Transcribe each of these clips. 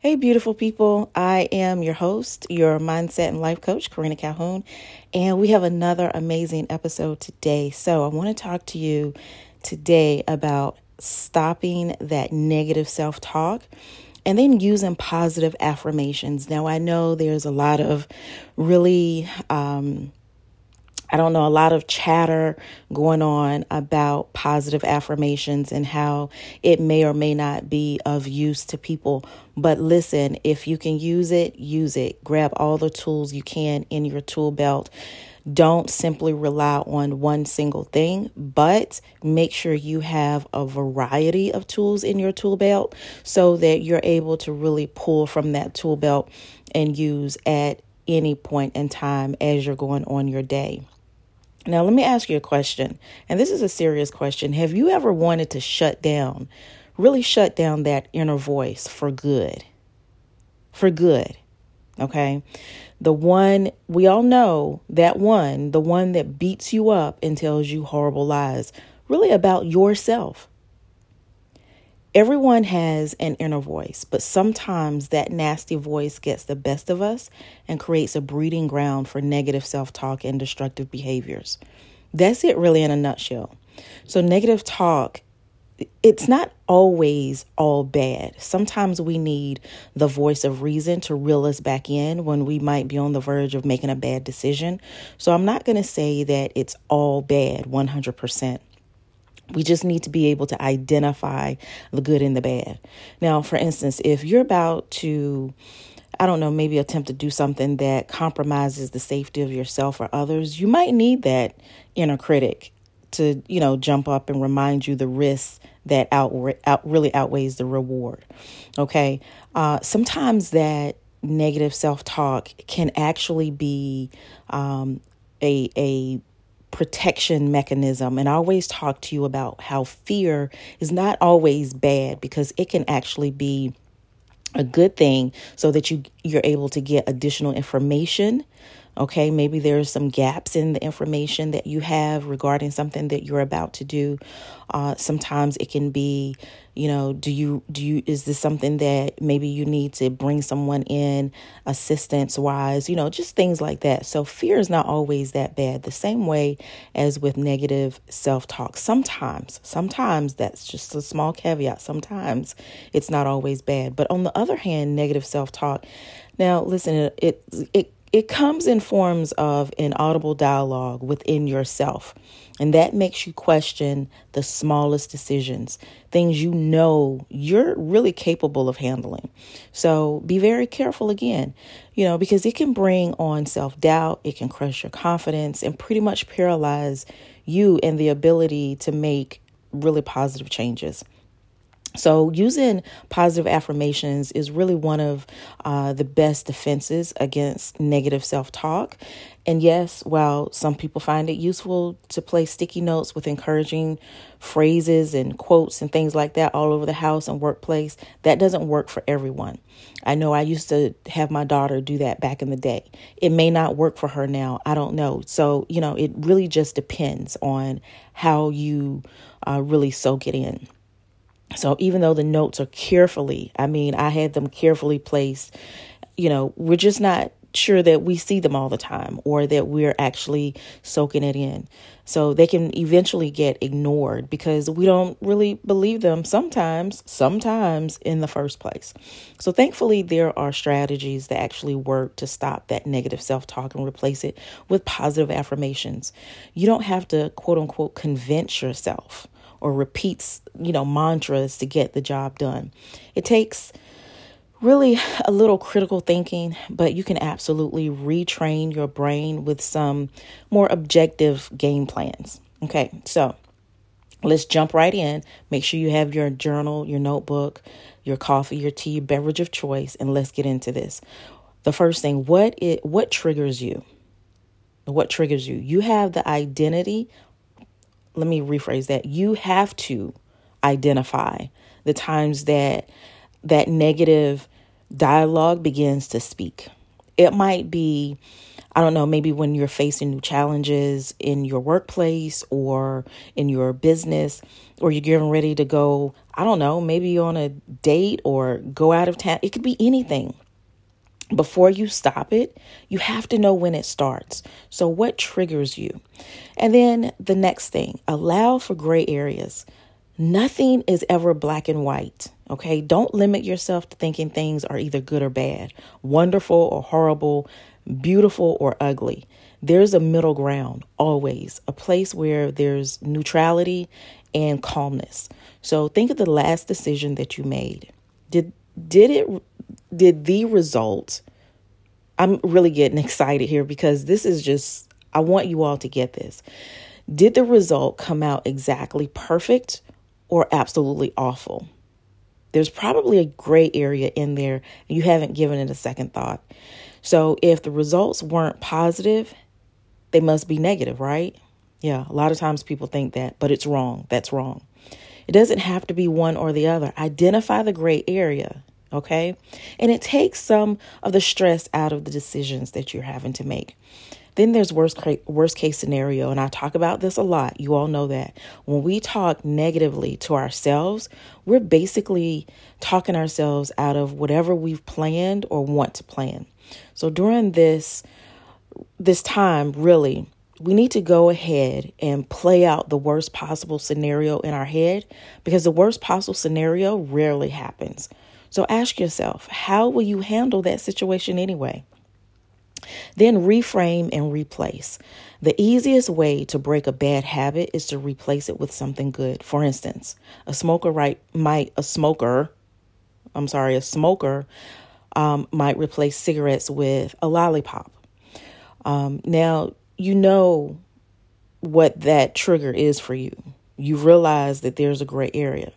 Hey, beautiful people. I am your host, your mindset and life coach, Karina Calhoun, and we have another amazing episode today. So, I want to talk to you today about stopping that negative self talk and then using positive affirmations. Now, I know there's a lot of really, um, I don't know, a lot of chatter going on about positive affirmations and how it may or may not be of use to people. But listen, if you can use it, use it. Grab all the tools you can in your tool belt. Don't simply rely on one single thing, but make sure you have a variety of tools in your tool belt so that you're able to really pull from that tool belt and use at any point in time as you're going on your day. Now, let me ask you a question, and this is a serious question. Have you ever wanted to shut down, really shut down that inner voice for good? For good, okay? The one, we all know that one, the one that beats you up and tells you horrible lies, really about yourself. Everyone has an inner voice, but sometimes that nasty voice gets the best of us and creates a breeding ground for negative self talk and destructive behaviors. That's it, really, in a nutshell. So, negative talk, it's not always all bad. Sometimes we need the voice of reason to reel us back in when we might be on the verge of making a bad decision. So, I'm not going to say that it's all bad 100%. We just need to be able to identify the good and the bad. Now, for instance, if you're about to, I don't know, maybe attempt to do something that compromises the safety of yourself or others, you might need that inner critic to, you know, jump up and remind you the risks that out, out really outweighs the reward. Okay. Uh, sometimes that negative self talk can actually be um, a, a protection mechanism. And I always talk to you about how fear is not always bad because it can actually be a good thing so that you you're able to get additional information Okay, maybe there's some gaps in the information that you have regarding something that you're about to do. Uh, sometimes it can be, you know, do you do you is this something that maybe you need to bring someone in assistance wise, you know, just things like that. So fear is not always that bad. The same way as with negative self talk. Sometimes, sometimes that's just a small caveat. Sometimes it's not always bad. But on the other hand, negative self talk. Now, listen, it it it comes in forms of an audible dialogue within yourself. And that makes you question the smallest decisions, things you know you're really capable of handling. So be very careful again, you know, because it can bring on self doubt, it can crush your confidence, and pretty much paralyze you and the ability to make really positive changes. So, using positive affirmations is really one of uh, the best defenses against negative self talk. And yes, while some people find it useful to place sticky notes with encouraging phrases and quotes and things like that all over the house and workplace, that doesn't work for everyone. I know I used to have my daughter do that back in the day. It may not work for her now. I don't know. So, you know, it really just depends on how you uh, really soak it in. So even though the notes are carefully, I mean, I had them carefully placed, you know, we're just not sure that we see them all the time or that we're actually soaking it in. So they can eventually get ignored because we don't really believe them sometimes, sometimes in the first place. So thankfully, there are strategies that actually work to stop that negative self talk and replace it with positive affirmations. You don't have to quote unquote convince yourself or repeats, you know, mantras to get the job done. It takes really a little critical thinking, but you can absolutely retrain your brain with some more objective game plans. Okay, so let's jump right in. Make sure you have your journal, your notebook, your coffee, your tea, beverage of choice, and let's get into this. The first thing, what it what triggers you? What triggers you? You have the identity let me rephrase that. You have to identify the times that that negative dialogue begins to speak. It might be I don't know, maybe when you're facing new challenges in your workplace or in your business, or you're getting ready to go, I don't know, maybe on a date or go out of town. It could be anything. Before you stop it, you have to know when it starts. So, what triggers you? And then the next thing, allow for gray areas. Nothing is ever black and white. Okay. Don't limit yourself to thinking things are either good or bad, wonderful or horrible, beautiful or ugly. There's a middle ground always, a place where there's neutrality and calmness. So think of the last decision that you made. Did did it did the result I'm really getting excited here because this is just I want you all to get this. Did the result come out exactly perfect or absolutely awful? There's probably a gray area in there you haven't given it a second thought. So if the results weren't positive, they must be negative, right? Yeah, a lot of times people think that, but it's wrong. That's wrong. It doesn't have to be one or the other. Identify the gray area, okay? And it takes some of the stress out of the decisions that you're having to make. Then there's worst worst case scenario, and I talk about this a lot. You all know that when we talk negatively to ourselves, we're basically talking ourselves out of whatever we've planned or want to plan. So during this this time, really, we need to go ahead and play out the worst possible scenario in our head because the worst possible scenario rarely happens. So ask yourself, how will you handle that situation anyway? Then reframe and replace. The easiest way to break a bad habit is to replace it with something good. For instance, a smoker right might a smoker, I'm sorry, a smoker um, might replace cigarettes with a lollipop. Um, now you know what that trigger is for you. You realize that there's a gray area.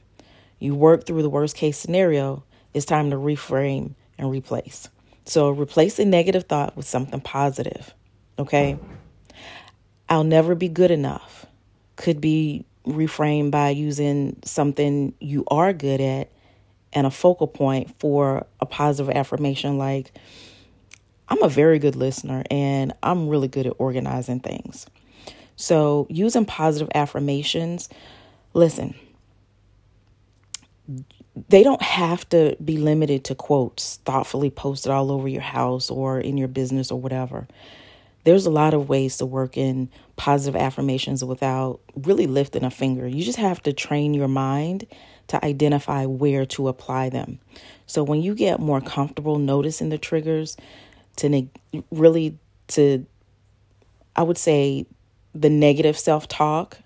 You work through the worst case scenario. It's time to reframe and replace. So replace a negative thought with something positive. Okay. I'll never be good enough. Could be reframed by using something you are good at and a focal point for a positive affirmation like, I'm a very good listener and I'm really good at organizing things. So, using positive affirmations, listen, they don't have to be limited to quotes thoughtfully posted all over your house or in your business or whatever. There's a lot of ways to work in positive affirmations without really lifting a finger. You just have to train your mind to identify where to apply them. So when you get more comfortable noticing the triggers, to ne- really to, I would say, the negative self talk,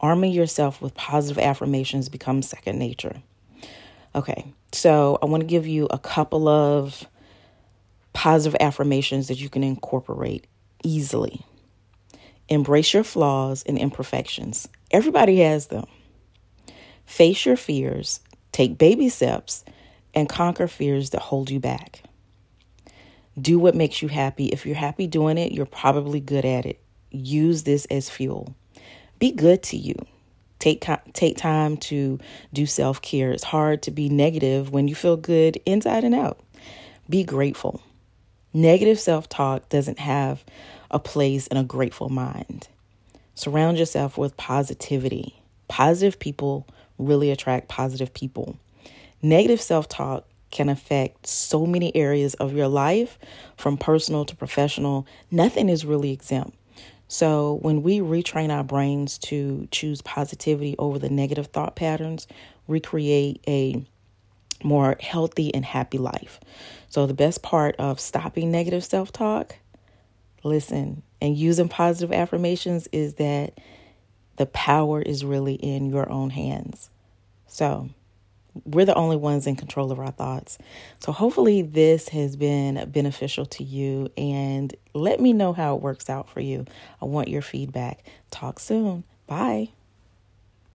arming yourself with positive affirmations becomes second nature. Okay, so I want to give you a couple of positive affirmations that you can incorporate easily. Embrace your flaws and imperfections. Everybody has them. Face your fears, take baby steps, and conquer fears that hold you back. Do what makes you happy. If you're happy doing it, you're probably good at it. Use this as fuel. Be good to you. Take take time to do self-care. It's hard to be negative when you feel good inside and out. Be grateful. Negative self-talk doesn't have a place in a grateful mind. Surround yourself with positivity. Positive people really attract positive people. Negative self-talk can affect so many areas of your life, from personal to professional. Nothing is really exempt. So, when we retrain our brains to choose positivity over the negative thought patterns, we create a more healthy and happy life. So, the best part of stopping negative self talk, listen, and using positive affirmations is that the power is really in your own hands. So, we're the only ones in control of our thoughts. So, hopefully, this has been beneficial to you. And let me know how it works out for you. I want your feedback. Talk soon. Bye.